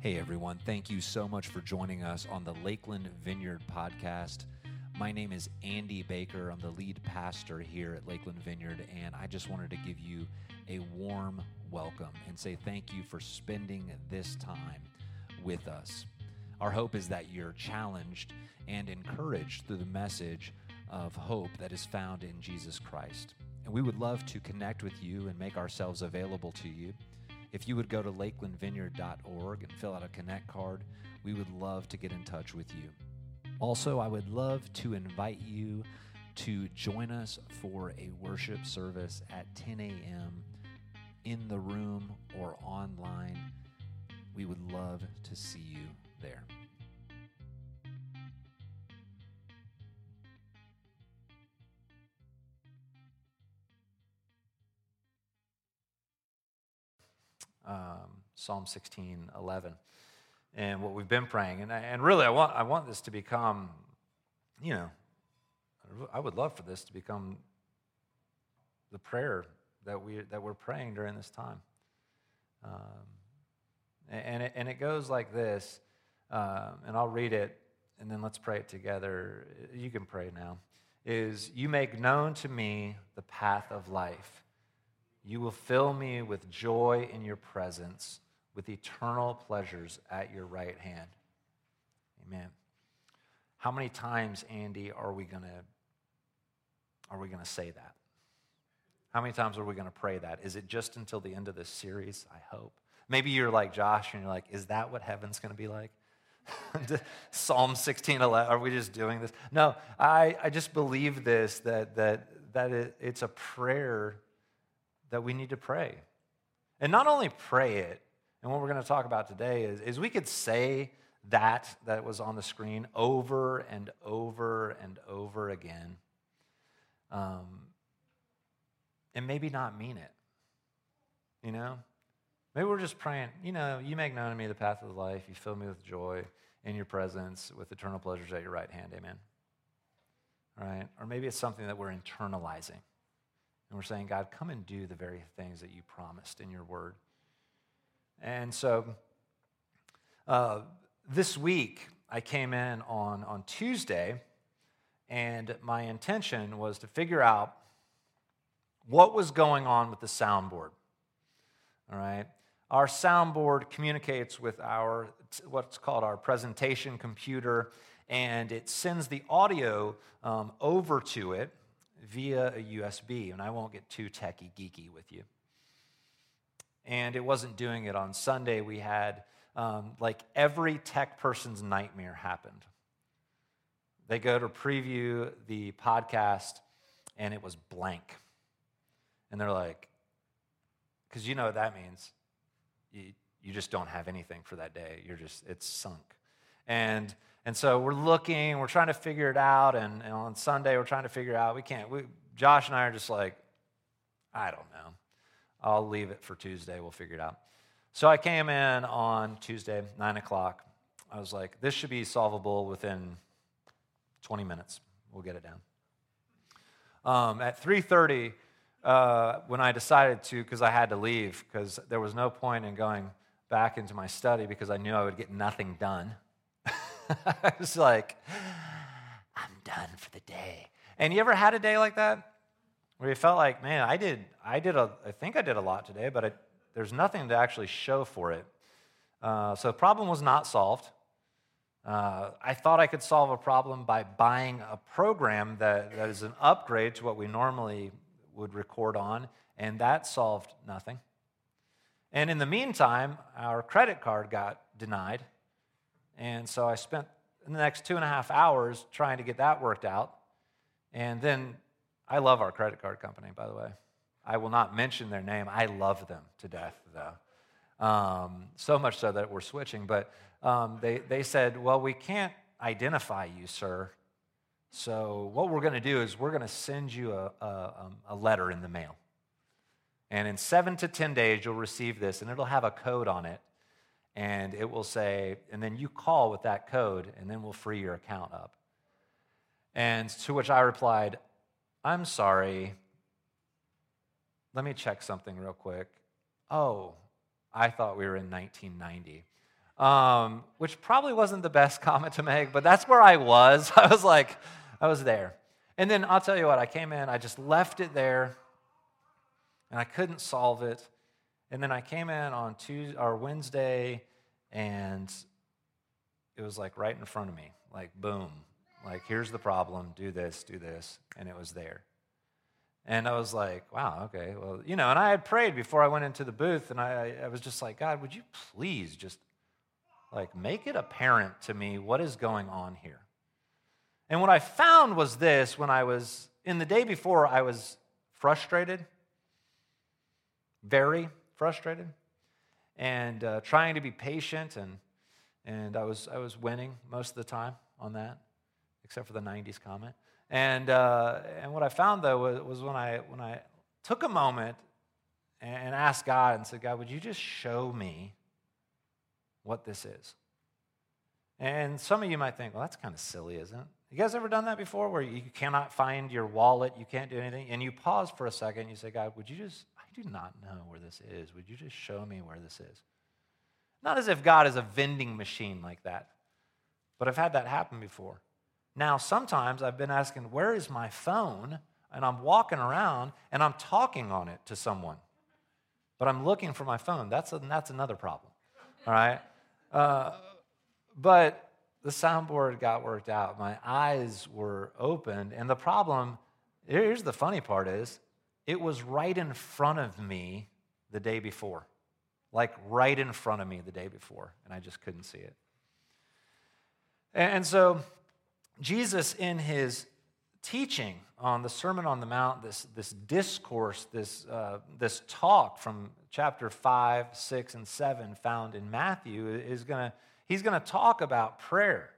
Hey everyone, thank you so much for joining us on the Lakeland Vineyard podcast. My name is Andy Baker. I'm the lead pastor here at Lakeland Vineyard, and I just wanted to give you a warm welcome and say thank you for spending this time with us. Our hope is that you're challenged and encouraged through the message of hope that is found in Jesus Christ. And we would love to connect with you and make ourselves available to you. If you would go to lakelandvineyard.org and fill out a connect card, we would love to get in touch with you. Also, I would love to invite you to join us for a worship service at 10 a.m. in the room or online. We would love to see you there. Um, Psalm 16, 11, and what we've been praying. And, and really, I want, I want this to become, you know, I would love for this to become the prayer that, we, that we're praying during this time. Um, and, it, and it goes like this, uh, and I'll read it, and then let's pray it together. You can pray now. Is you make known to me the path of life. You will fill me with joy in your presence, with eternal pleasures at your right hand. Amen. How many times, Andy, are we going to are we going to say that? How many times are we going to pray that? Is it just until the end of this series? I hope. Maybe you're like Josh and you're like, is that what heaven's going to be like? Psalm 16, 11, are we just doing this? No, I, I just believe this that, that, that it, it's a prayer that we need to pray. And not only pray it, and what we're going to talk about today is, is we could say that that was on the screen over and over and over again. Um, and maybe not mean it. You know? Maybe we're just praying, you know, you make known to me the path of life. You fill me with joy in your presence, with eternal pleasures at your right hand. Amen. All right? Or maybe it's something that we're internalizing. And we're saying, God, come and do the very things that you promised in your word. And so uh, this week, I came in on, on Tuesday, and my intention was to figure out what was going on with the soundboard. All right? Our soundboard communicates with our what's called our presentation computer, and it sends the audio um, over to it via a USB, and I won't get too techie geeky with you. And it wasn't doing it on Sunday. We had um, like every tech person's nightmare happened. They go to preview the podcast, and it was blank. And they're like, because you know what that means. You, you just don't have anything for that day. You're just, it's sunk. And and so we're looking, we're trying to figure it out. And, and on Sunday, we're trying to figure out. We can't. We, Josh and I are just like, I don't know. I'll leave it for Tuesday. We'll figure it out. So I came in on Tuesday, 9 o'clock. I was like, this should be solvable within 20 minutes. We'll get it down. Um, at 3.30, uh, when I decided to, because I had to leave, because there was no point in going back into my study because I knew I would get nothing done. I was like, I'm done for the day. And you ever had a day like that? Where you felt like, man, I did, I did a, I think I did a lot today, but it, there's nothing to actually show for it. Uh, so the problem was not solved. Uh, I thought I could solve a problem by buying a program that, that is an upgrade to what we normally would record on, and that solved nothing. And in the meantime, our credit card got denied. And so I spent the next two and a half hours trying to get that worked out. And then I love our credit card company, by the way. I will not mention their name. I love them to death, though. Um, so much so that we're switching. But um, they, they said, Well, we can't identify you, sir. So what we're going to do is we're going to send you a, a, um, a letter in the mail. And in seven to 10 days, you'll receive this, and it'll have a code on it and it will say, and then you call with that code, and then we'll free your account up. And to which I replied, I'm sorry. Let me check something real quick. Oh, I thought we were in 1990. um, which probably wasn't the best comment to make, but that's where I was. I was like, I was there. And then I'll tell you what, I came in, I just left it there, and I couldn't solve it. And then I came in on Tuesday or Wednesday, and it was like right in front of me, like boom, like here's the problem, do this, do this, and it was there. And I was like, wow, okay, well, you know, and I had prayed before I went into the booth, and I, I was just like, God, would you please just like make it apparent to me what is going on here? And what I found was this when I was, in the day before, I was frustrated, very frustrated, and uh, trying to be patient, and, and I, was, I was winning most of the time on that, except for the 90s comment. And, uh, and what I found, though, was, was when, I, when I took a moment and asked God and said, God, would you just show me what this is? And some of you might think, well, that's kind of silly, isn't it? You guys ever done that before where you cannot find your wallet, you can't do anything, and you pause for a second and you say, God, would you just, do not know where this is. Would you just show me where this is? Not as if God is a vending machine like that, but I've had that happen before. Now, sometimes I've been asking, where is my phone? And I'm walking around and I'm talking on it to someone, but I'm looking for my phone. That's, a, that's another problem, all right? Uh, but the soundboard got worked out. My eyes were opened. And the problem, here's the funny part is, it was right in front of me the day before. Like right in front of me the day before. And I just couldn't see it. And so, Jesus, in his teaching on the Sermon on the Mount, this, this discourse, this, uh, this talk from chapter 5, 6, and 7 found in Matthew, is to he's going to talk about prayer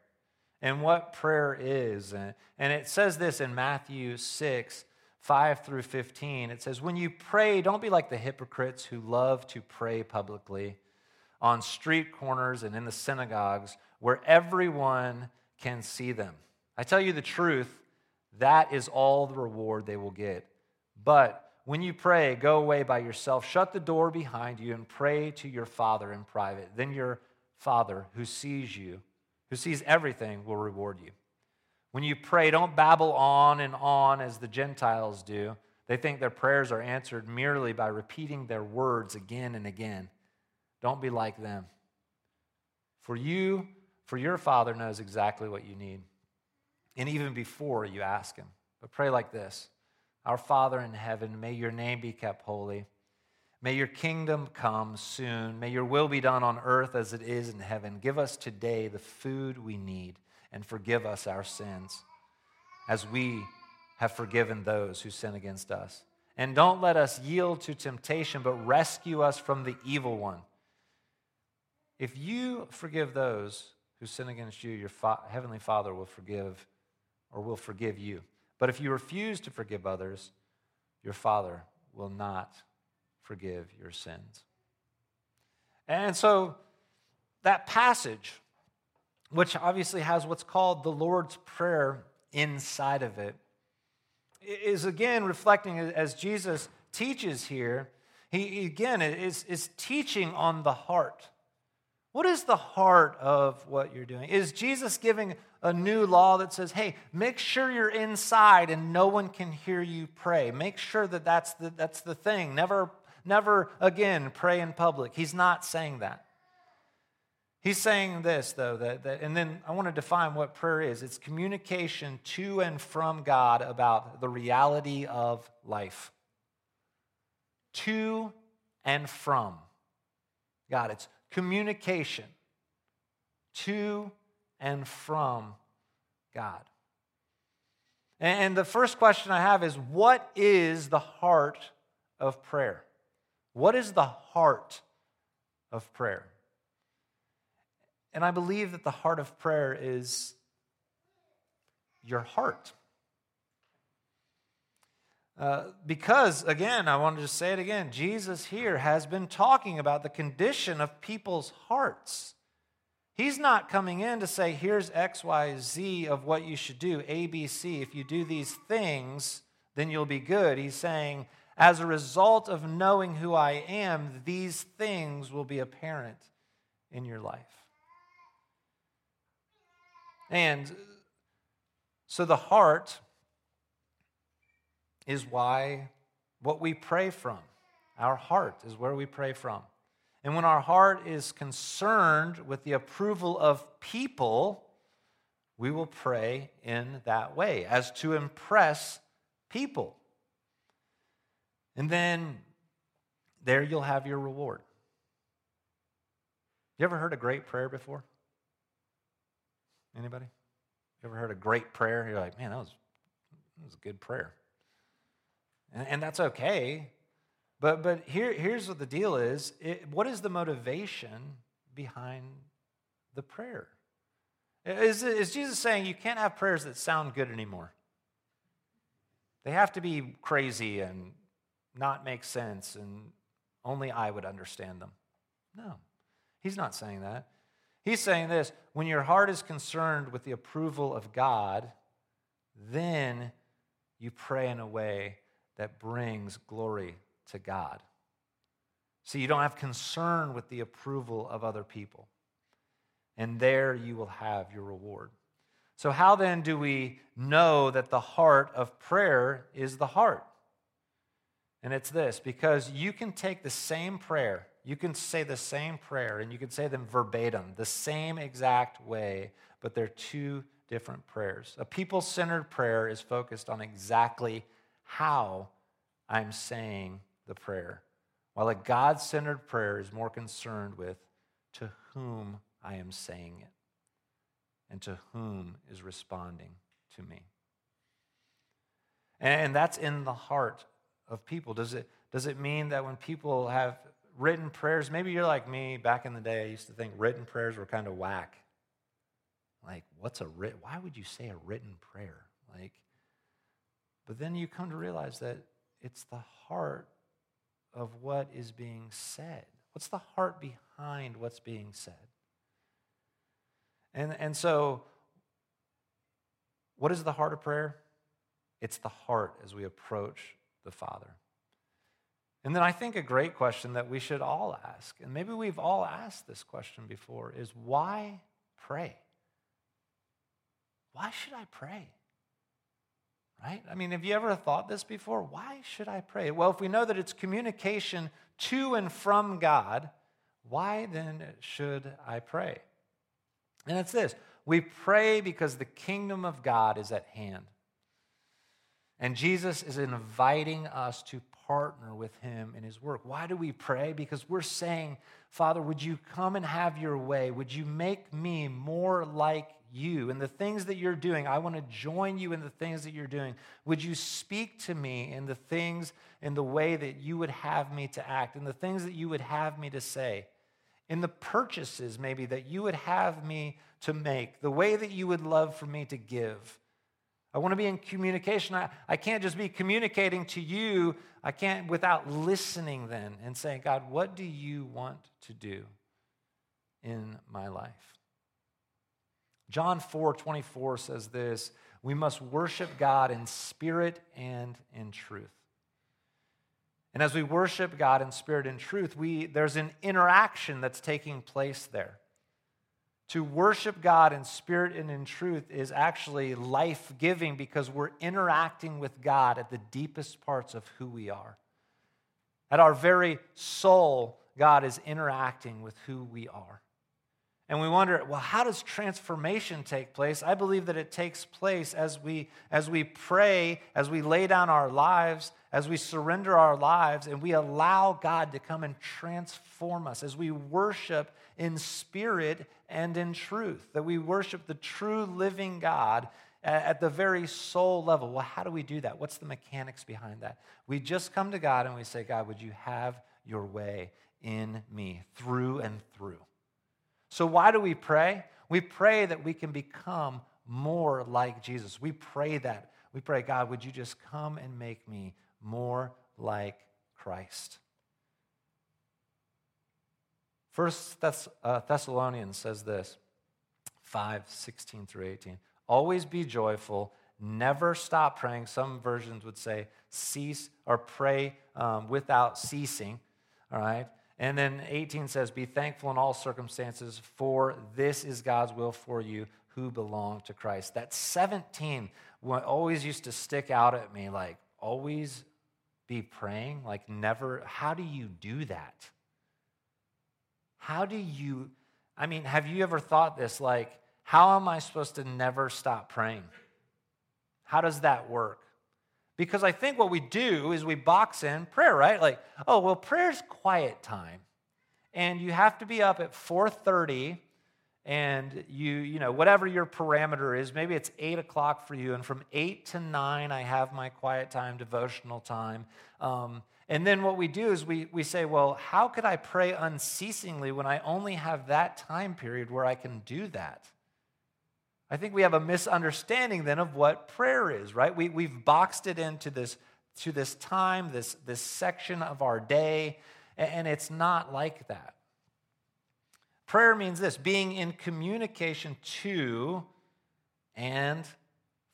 and what prayer is. And it says this in Matthew 6 5 through 15. It says, When you pray, don't be like the hypocrites who love to pray publicly on street corners and in the synagogues where everyone can see them. I tell you the truth, that is all the reward they will get. But when you pray, go away by yourself, shut the door behind you, and pray to your Father in private. Then your Father who sees you, who sees everything, will reward you. When you pray, don't babble on and on as the Gentiles do. They think their prayers are answered merely by repeating their words again and again. Don't be like them. For you, for your Father knows exactly what you need, and even before you ask Him. But pray like this Our Father in heaven, may your name be kept holy. May your kingdom come soon. May your will be done on earth as it is in heaven. Give us today the food we need and forgive us our sins as we have forgiven those who sin against us. And don't let us yield to temptation, but rescue us from the evil one. If you forgive those who sin against you, your fa- heavenly Father will forgive or will forgive you. But if you refuse to forgive others, your Father will not forgive your sins. And so that passage, which obviously has what's called the Lord's Prayer inside of it, is again reflecting as Jesus teaches here. He again is, is teaching on the heart. What is the heart of what you're doing? Is Jesus giving a new law that says, hey, make sure you're inside and no one can hear you pray? Make sure that that's the, that's the thing. Never Never again pray in public. He's not saying that. He's saying this, though, that, that, and then I want to define what prayer is it's communication to and from God about the reality of life. To and from God. It's communication to and from God. And the first question I have is what is the heart of prayer? What is the heart of prayer? And I believe that the heart of prayer is your heart. Uh, because, again, I want to just say it again Jesus here has been talking about the condition of people's hearts. He's not coming in to say, here's X, Y, Z of what you should do, A, B, C. If you do these things, then you'll be good. He's saying, as a result of knowing who I am, these things will be apparent in your life. And so the heart is why what we pray from. Our heart is where we pray from. And when our heart is concerned with the approval of people, we will pray in that way, as to impress people. And then there you'll have your reward. You ever heard a great prayer before? Anybody? Ever heard a great prayer? You're like, man, that was, that was a good prayer. And, and that's okay. But, but here, here's what the deal is it, what is the motivation behind the prayer? Is, is Jesus saying you can't have prayers that sound good anymore? They have to be crazy and not make sense, and only I would understand them. No, he's not saying that. He's saying this when your heart is concerned with the approval of God, then you pray in a way that brings glory to God. So you don't have concern with the approval of other people. And there you will have your reward. So, how then do we know that the heart of prayer is the heart? And it's this because you can take the same prayer, you can say the same prayer, and you can say them verbatim, the same exact way, but they're two different prayers. A people centered prayer is focused on exactly how I'm saying the prayer, while a God centered prayer is more concerned with to whom I am saying it and to whom is responding to me. And that's in the heart of people. Does it, does it mean that when people have written prayers, maybe you're like me back in the day, I used to think written prayers were kind of whack. Like, what's a writ? Why would you say a written prayer? Like, but then you come to realize that it's the heart of what is being said. What's the heart behind what's being said? And, and so, what is the heart of prayer? It's the heart as we approach the Father. And then I think a great question that we should all ask, and maybe we've all asked this question before, is why pray? Why should I pray? Right? I mean, have you ever thought this before? Why should I pray? Well, if we know that it's communication to and from God, why then should I pray? And it's this we pray because the kingdom of God is at hand. And Jesus is inviting us to partner with him in his work. Why do we pray? Because we're saying, Father, would you come and have your way? Would you make me more like you and the things that you're doing. I want to join you in the things that you're doing. Would you speak to me in the things, in the way that you would have me to act, in the things that you would have me to say, in the purchases maybe that you would have me to make, the way that you would love for me to give? I want to be in communication. I, I can't just be communicating to you. I can't without listening then and saying, God, what do you want to do in my life? John 4 24 says this We must worship God in spirit and in truth. And as we worship God in spirit and truth, we, there's an interaction that's taking place there. To worship God in spirit and in truth is actually life giving because we're interacting with God at the deepest parts of who we are. At our very soul, God is interacting with who we are. And we wonder, well, how does transformation take place? I believe that it takes place as we, as we pray, as we lay down our lives, as we surrender our lives, and we allow God to come and transform us, as we worship in spirit and in truth, that we worship the true living God at the very soul level. Well, how do we do that? What's the mechanics behind that? We just come to God and we say, God, would you have your way in me, through and through? So, why do we pray? We pray that we can become more like Jesus. We pray that. We pray, God, would you just come and make me more like Christ? First uh, Thessalonians says this 5 16 through 18. Always be joyful, never stop praying. Some versions would say cease or pray um, without ceasing. All right. And then 18 says, Be thankful in all circumstances, for this is God's will for you who belong to Christ. That 17 always used to stick out at me like, always be praying, like never. How do you do that? How do you, I mean, have you ever thought this? Like, how am I supposed to never stop praying? How does that work? Because I think what we do is we box in prayer, right? Like, oh, well, prayer's quiet time. And you have to be up at 4:30 and you, you know, whatever your parameter is, maybe it's eight o'clock for you, and from eight to nine, I have my quiet time, devotional time. Um, and then what we do is we, we say, well, how could I pray unceasingly when I only have that time period where I can do that? I think we have a misunderstanding then of what prayer is, right? We, we've boxed it into this, to this time, this, this section of our day, and it's not like that. Prayer means this being in communication to and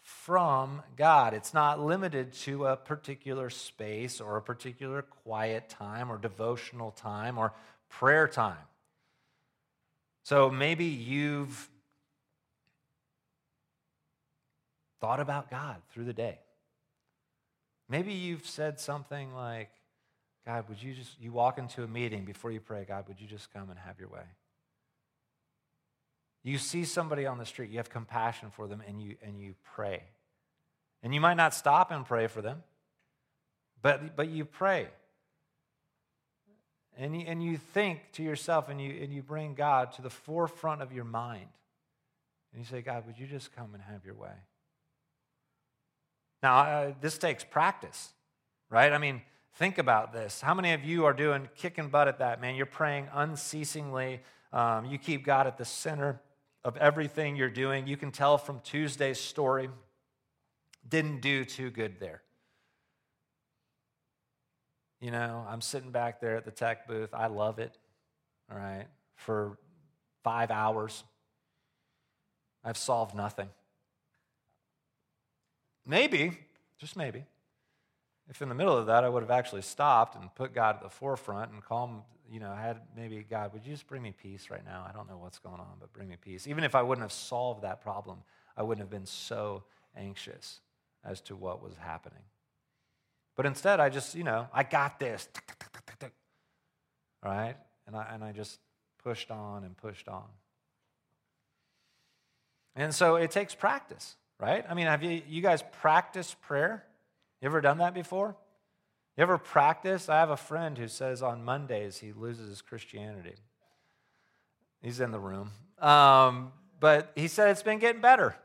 from God. It's not limited to a particular space or a particular quiet time or devotional time or prayer time. So maybe you've thought about God through the day. Maybe you've said something like, God, would you just, you walk into a meeting before you pray, God, would you just come and have your way? You see somebody on the street, you have compassion for them, and you, and you pray. And you might not stop and pray for them, but, but you pray. And you, and you think to yourself and you, and you bring God to the forefront of your mind. And you say, God, would you just come and have your way? Now, uh, this takes practice, right? I mean, think about this. How many of you are doing kicking butt at that, man? You're praying unceasingly. Um, you keep God at the center of everything you're doing. You can tell from Tuesday's story, didn't do too good there. You know, I'm sitting back there at the tech booth. I love it, all right, for five hours. I've solved nothing. Maybe, just maybe, if in the middle of that I would have actually stopped and put God at the forefront and calm you know, had maybe, God, would you just bring me peace right now? I don't know what's going on, but bring me peace. Even if I wouldn't have solved that problem, I wouldn't have been so anxious as to what was happening. But instead, I just, you know, I got this. Right? And I, and I just pushed on and pushed on. And so it takes practice, right? I mean, have you, you guys practiced prayer? You ever done that before? You ever practice? I have a friend who says on Mondays he loses his Christianity. He's in the room. Um, but he said it's been getting better.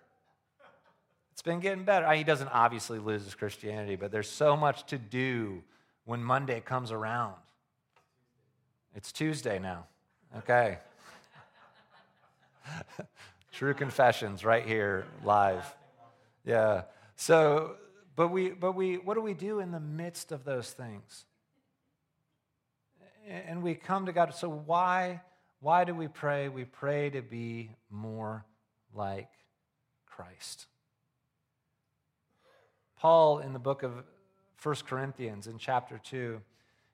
It's been getting better. He doesn't obviously lose his Christianity, but there's so much to do when Monday comes around. It's Tuesday now. Okay. True confessions right here live. Yeah. So but we, but we, what do we do in the midst of those things? And we come to God. So why, why do we pray? We pray to be more like Christ. Paul, in the book of 1 Corinthians, in chapter 2,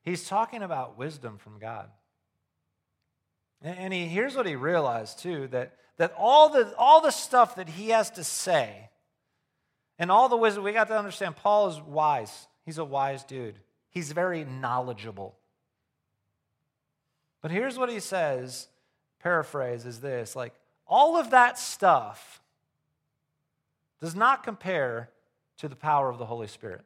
he's talking about wisdom from God. And he, here's what he realized, too that, that all, the, all the stuff that he has to say and all the wisdom, we got to understand Paul is wise. He's a wise dude, he's very knowledgeable. But here's what he says paraphrase is this like, all of that stuff does not compare to the power of the Holy Spirit.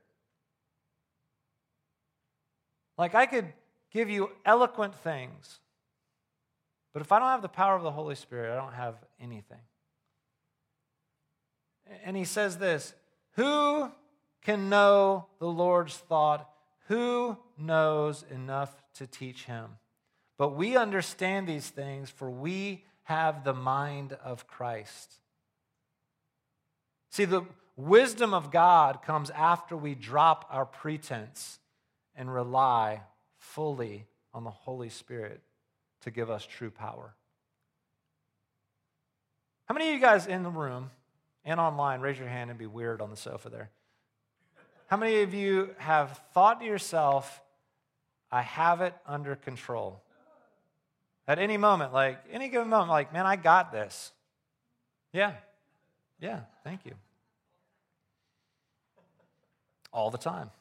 Like, I could give you eloquent things, but if I don't have the power of the Holy Spirit, I don't have anything. And he says this who can know the Lord's thought? Who knows enough to teach him? But we understand these things, for we have the mind of Christ. See, the wisdom of God comes after we drop our pretense and rely fully on the Holy Spirit to give us true power. How many of you guys in the room and online, raise your hand and be weird on the sofa there. How many of you have thought to yourself, I have it under control? At any moment, like any given moment, like, man, I got this. Yeah, Yeah, thank you. All the time,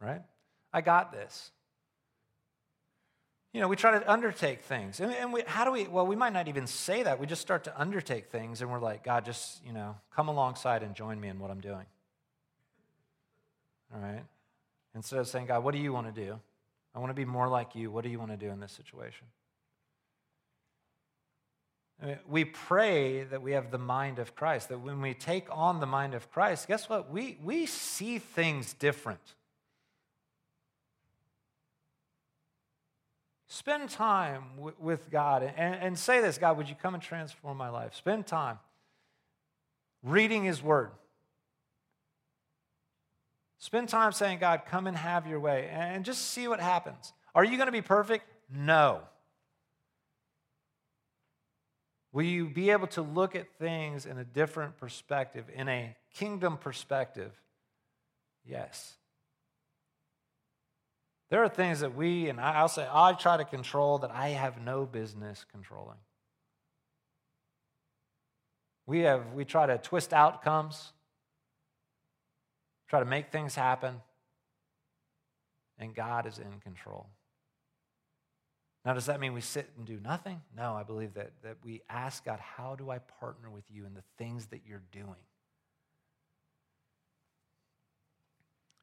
right? I got this. You know, we try to undertake things. And, and we, how do we, well, we might not even say that. We just start to undertake things and we're like, God, just, you know, come alongside and join me in what I'm doing. All right? Instead of saying, God, what do you want to do? I want to be more like you. What do you want to do in this situation? I mean, we pray that we have the mind of Christ, that when we take on the mind of Christ, guess what? We, we see things different. Spend time w- with God and, and say this God, would you come and transform my life? Spend time reading His Word. Spend time saying, God, come and have your way, and just see what happens. Are you going to be perfect? No. Will you be able to look at things in a different perspective, in a kingdom perspective? Yes. There are things that we, and I'll say, I try to control that I have no business controlling. We have, we try to twist outcomes try to make things happen, and God is in control. Now, does that mean we sit and do nothing? No, I believe that, that we ask God, how do I partner with you in the things that you're doing?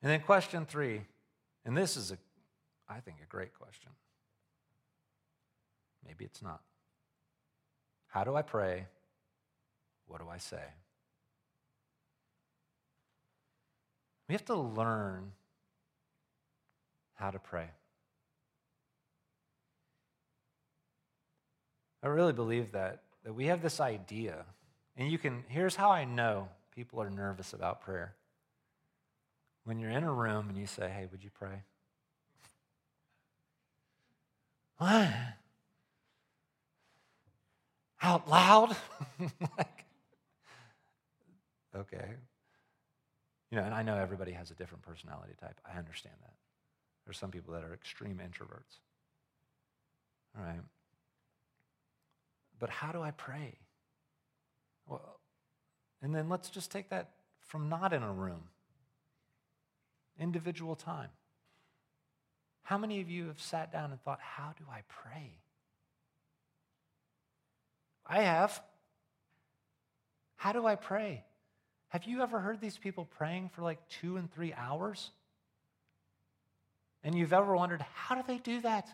And then question three, and this is, a, I think, a great question. Maybe it's not. How do I pray? What do I say? We have to learn how to pray. I really believe that, that we have this idea, and you can, here's how I know people are nervous about prayer. When you're in a room and you say, hey, would you pray? What? Out loud? like, okay, you know, and I know everybody has a different personality type. I understand that. There's some people that are extreme introverts. All right. But how do I pray? Well, and then let's just take that from not in a room, individual time. How many of you have sat down and thought, how do I pray? I have. How do I pray? Have you ever heard these people praying for like two and three hours? And you've ever wondered, how do they do that?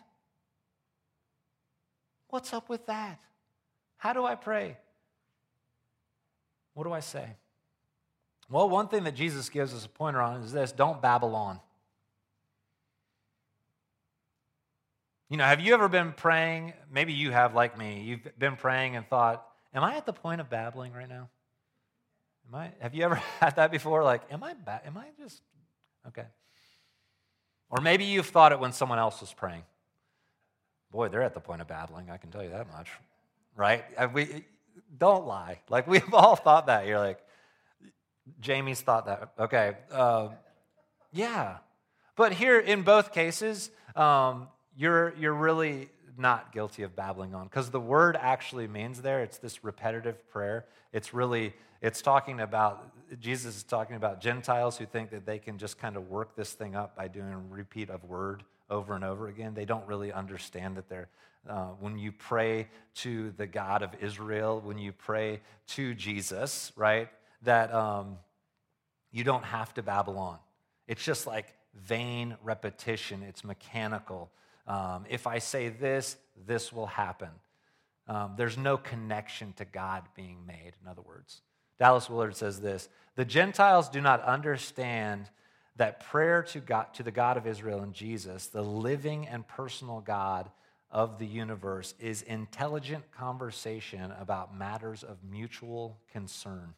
What's up with that? How do I pray? What do I say? Well, one thing that Jesus gives us a pointer on is this don't babble on. You know, have you ever been praying? Maybe you have, like me. You've been praying and thought, Am I at the point of babbling right now? Am I, have you ever had that before? Like, am I, ba- am I just, okay. Or maybe you've thought it when someone else was praying. Boy, they're at the point of babbling, I can tell you that much. Right? We, don't lie. Like, we've all thought that. You're like, Jamie's thought that. Okay. Uh, yeah. But here, in both cases, um, you're, you're really not guilty of babbling on because the word actually means there, it's this repetitive prayer. It's really it's talking about, Jesus is talking about Gentiles who think that they can just kind of work this thing up by doing a repeat of word over and over again. They don't really understand that they're, uh, when you pray to the God of Israel, when you pray to Jesus, right, that um, you don't have to babble on. It's just like vain repetition, it's mechanical. Um, if I say this, this will happen. Um, there's no connection to God being made, in other words. Dallas Willard says this The Gentiles do not understand that prayer to, God, to the God of Israel and Jesus, the living and personal God of the universe, is intelligent conversation about matters of mutual concern.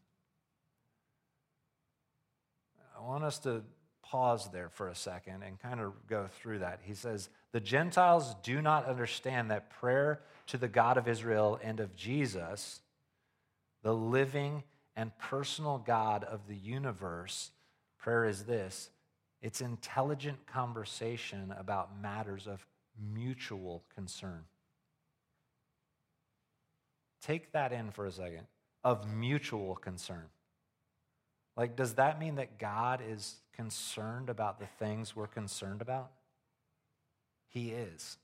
I want us to pause there for a second and kind of go through that. He says, The Gentiles do not understand that prayer to the God of Israel and of Jesus, the living and personal God of the universe, prayer is this it's intelligent conversation about matters of mutual concern. Take that in for a second of mutual concern. Like, does that mean that God is concerned about the things we're concerned about? He is.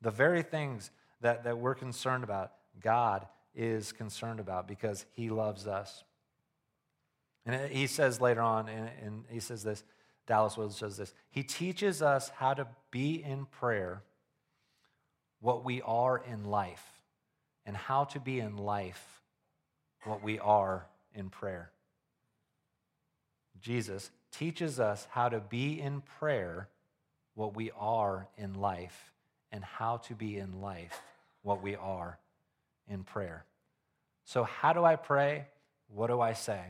The very things that, that we're concerned about, God is concerned about because He loves us. And he says later on, and he says this Dallas Willard says this He teaches us how to be in prayer what we are in life, and how to be in life what we are in prayer. Jesus teaches us how to be in prayer what we are in life, and how to be in life what we are in prayer. So, how do I pray? What do I say?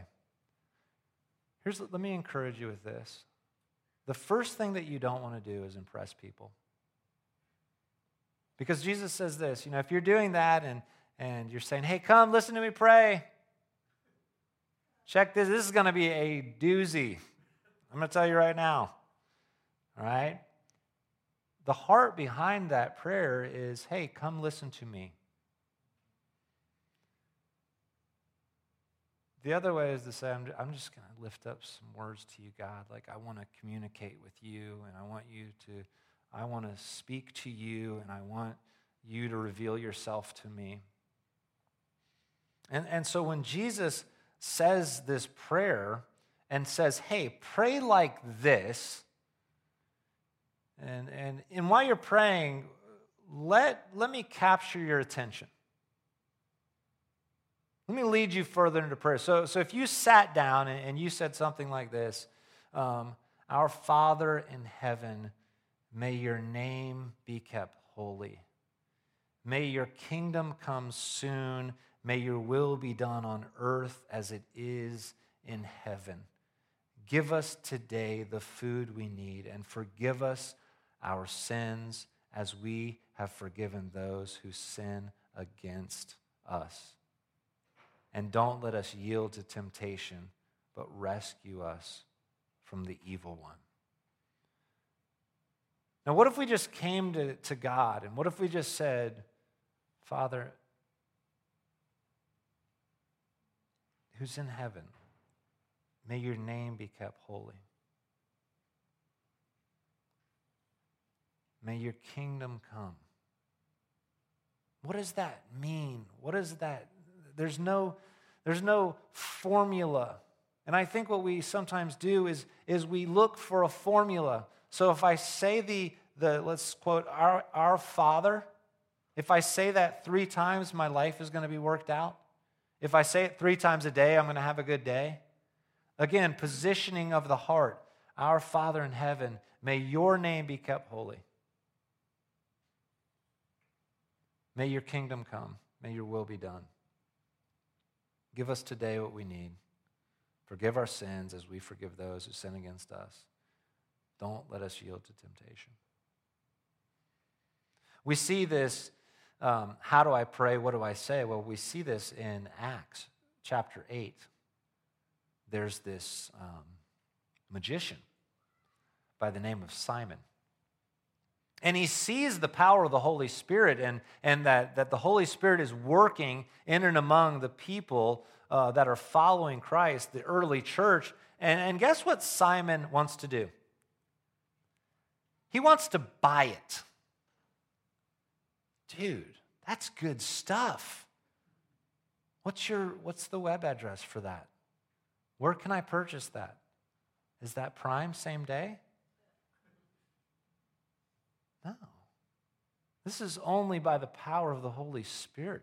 Here's, let me encourage you with this. The first thing that you don't want to do is impress people. Because Jesus says this, you know, if you're doing that and, and you're saying, hey, come, listen to me pray, check this, this is going to be a doozy. I'm going to tell you right now. All right? The heart behind that prayer is, hey, come listen to me. The other way is to say, I'm, I'm just going to lift up some words to you, God. Like, I want to communicate with you, and I want you to I want to speak to you and I want you to reveal yourself to me. And, and so when Jesus says this prayer and says, hey, pray like this, and, and, and while you're praying, let, let me capture your attention. Let me lead you further into prayer. So, so if you sat down and, and you said something like this um, Our Father in heaven, May your name be kept holy. May your kingdom come soon. May your will be done on earth as it is in heaven. Give us today the food we need and forgive us our sins as we have forgiven those who sin against us. And don't let us yield to temptation, but rescue us from the evil one. Now, what if we just came to, to God and what if we just said, Father, who's in heaven, may your name be kept holy. May your kingdom come. What does that mean? What is that? There's no, there's no formula. And I think what we sometimes do is, is we look for a formula. So if I say the, the let's quote, our, our Father, if I say that three times, my life is going to be worked out. If I say it three times a day, I'm going to have a good day. Again, positioning of the heart. Our Father in heaven, may your name be kept holy. May your kingdom come. May your will be done. Give us today what we need. Forgive our sins as we forgive those who sin against us. Don't let us yield to temptation. We see this. Um, how do I pray? What do I say? Well, we see this in Acts chapter 8. There's this um, magician by the name of Simon. And he sees the power of the Holy Spirit and, and that, that the Holy Spirit is working in and among the people uh, that are following Christ, the early church. And, and guess what Simon wants to do? He wants to buy it. Dude, that's good stuff. What's your what's the web address for that? Where can I purchase that? Is that Prime same day? No. This is only by the power of the Holy Spirit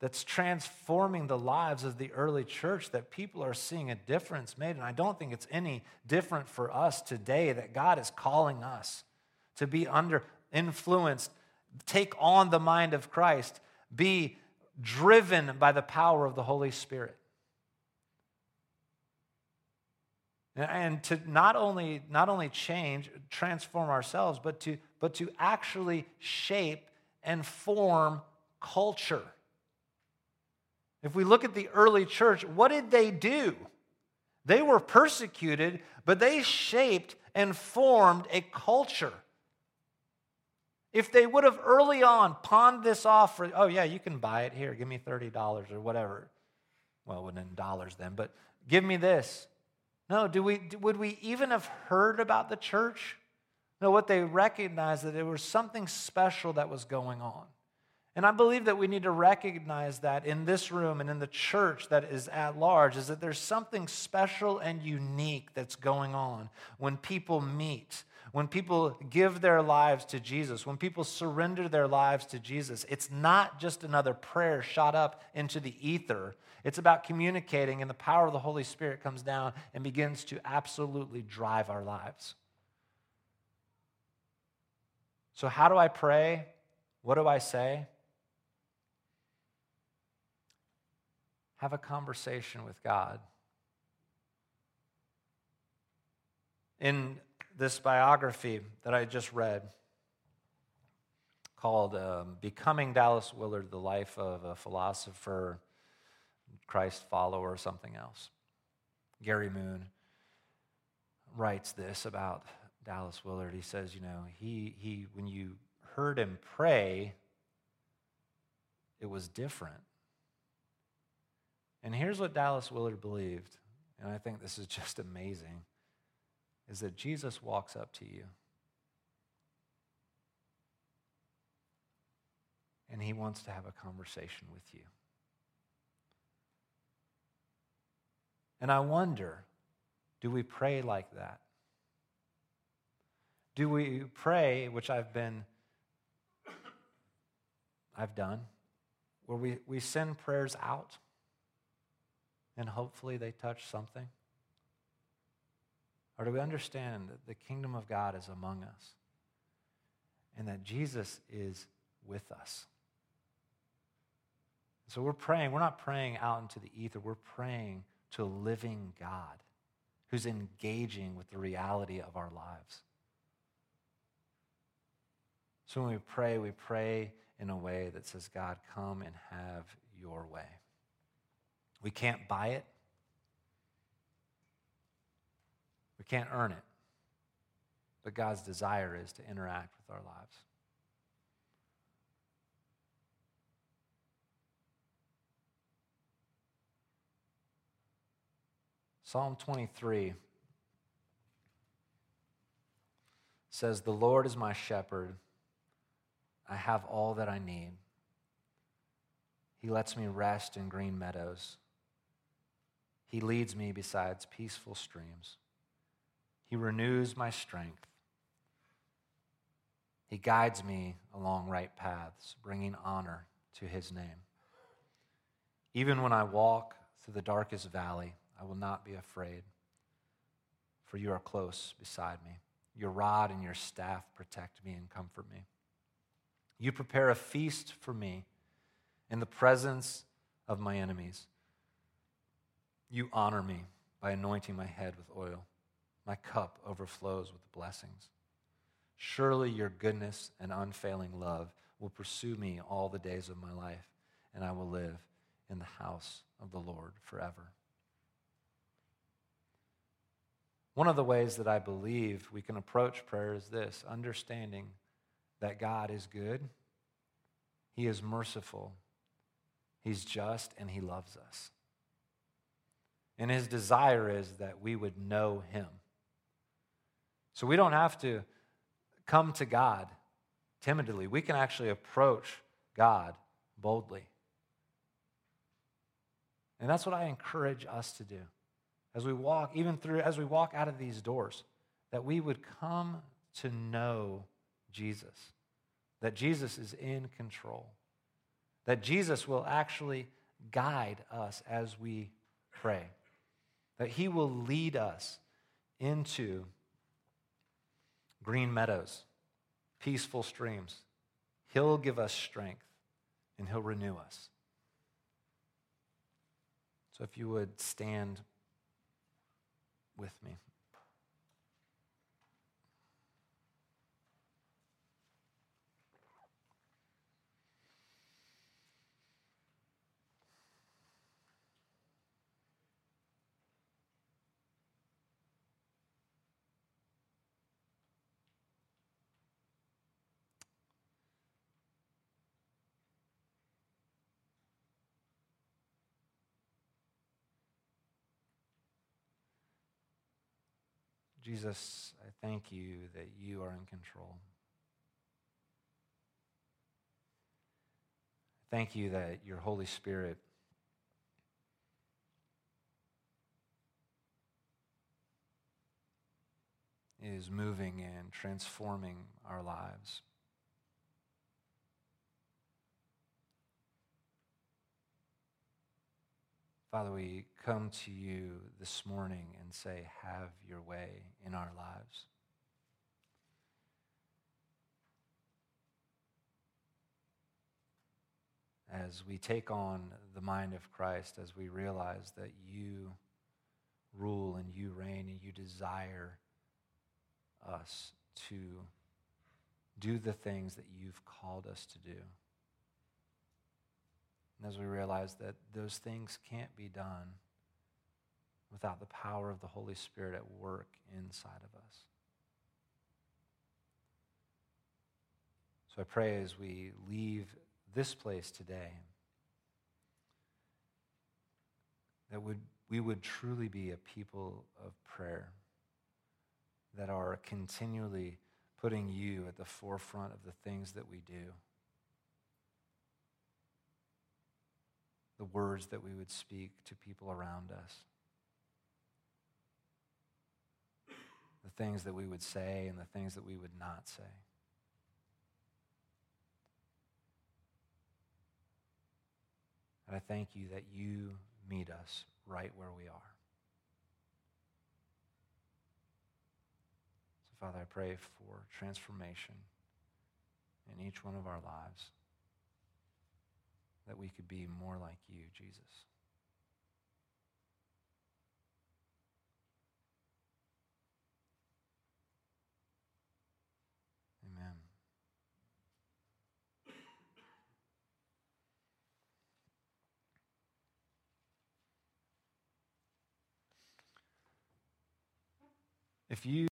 that's transforming the lives of the early church that people are seeing a difference made. And I don't think it's any different for us today that God is calling us to be under influenced, take on the mind of Christ, be driven by the power of the Holy Spirit. And to not only, not only change, transform ourselves, but to, but to actually shape and form culture. If we look at the early church, what did they do? They were persecuted, but they shaped and formed a culture. If they would have early on pawned this off for, oh, yeah, you can buy it here, give me $30 or whatever. well, it wasn't in dollars then, but give me this. No, do we, would we even have heard about the church? No, what they recognized that there was something special that was going on. And I believe that we need to recognize that in this room and in the church that is at large, is that there's something special and unique that's going on when people meet, when people give their lives to Jesus, when people surrender their lives to Jesus. It's not just another prayer shot up into the ether, it's about communicating, and the power of the Holy Spirit comes down and begins to absolutely drive our lives. So, how do I pray? What do I say? Have a conversation with God. In this biography that I just read, called um, Becoming Dallas Willard The Life of a Philosopher, Christ Follower, or something else, Gary Moon writes this about Dallas Willard. He says, you know, he, he, when you heard him pray, it was different. And here's what Dallas Willard believed, and I think this is just amazing, is that Jesus walks up to you. And he wants to have a conversation with you. And I wonder do we pray like that? Do we pray, which I've been, I've done, where we, we send prayers out? and hopefully they touch something? Or do we understand that the kingdom of God is among us and that Jesus is with us? So we're praying, we're not praying out into the ether, we're praying to a living God who's engaging with the reality of our lives. So when we pray, we pray in a way that says, God, come and have your way. We can't buy it. We can't earn it. But God's desire is to interact with our lives. Psalm 23 says, The Lord is my shepherd. I have all that I need. He lets me rest in green meadows. He leads me beside peaceful streams. He renews my strength. He guides me along right paths, bringing honor to his name. Even when I walk through the darkest valley, I will not be afraid, for you are close beside me. Your rod and your staff protect me and comfort me. You prepare a feast for me in the presence of my enemies. You honor me by anointing my head with oil. My cup overflows with blessings. Surely your goodness and unfailing love will pursue me all the days of my life, and I will live in the house of the Lord forever. One of the ways that I believe we can approach prayer is this understanding that God is good, He is merciful, He's just, and He loves us. And his desire is that we would know him. So we don't have to come to God timidly. We can actually approach God boldly. And that's what I encourage us to do. As we walk, even through, as we walk out of these doors, that we would come to know Jesus, that Jesus is in control, that Jesus will actually guide us as we pray that He will lead us into green meadows, peaceful streams. He'll give us strength and He'll renew us. So if you would stand with me. Jesus, I thank you that you are in control. Thank you that your Holy Spirit is moving and transforming our lives. Father, we come to you this morning and say, Have your way in our lives. As we take on the mind of Christ, as we realize that you rule and you reign and you desire us to do the things that you've called us to do. And as we realize that those things can't be done without the power of the Holy Spirit at work inside of us. So I pray as we leave this place today that we would truly be a people of prayer that are continually putting you at the forefront of the things that we do. The words that we would speak to people around us. The things that we would say and the things that we would not say. And I thank you that you meet us right where we are. So, Father, I pray for transformation in each one of our lives, that we could be more like you, Jesus. Amen. If you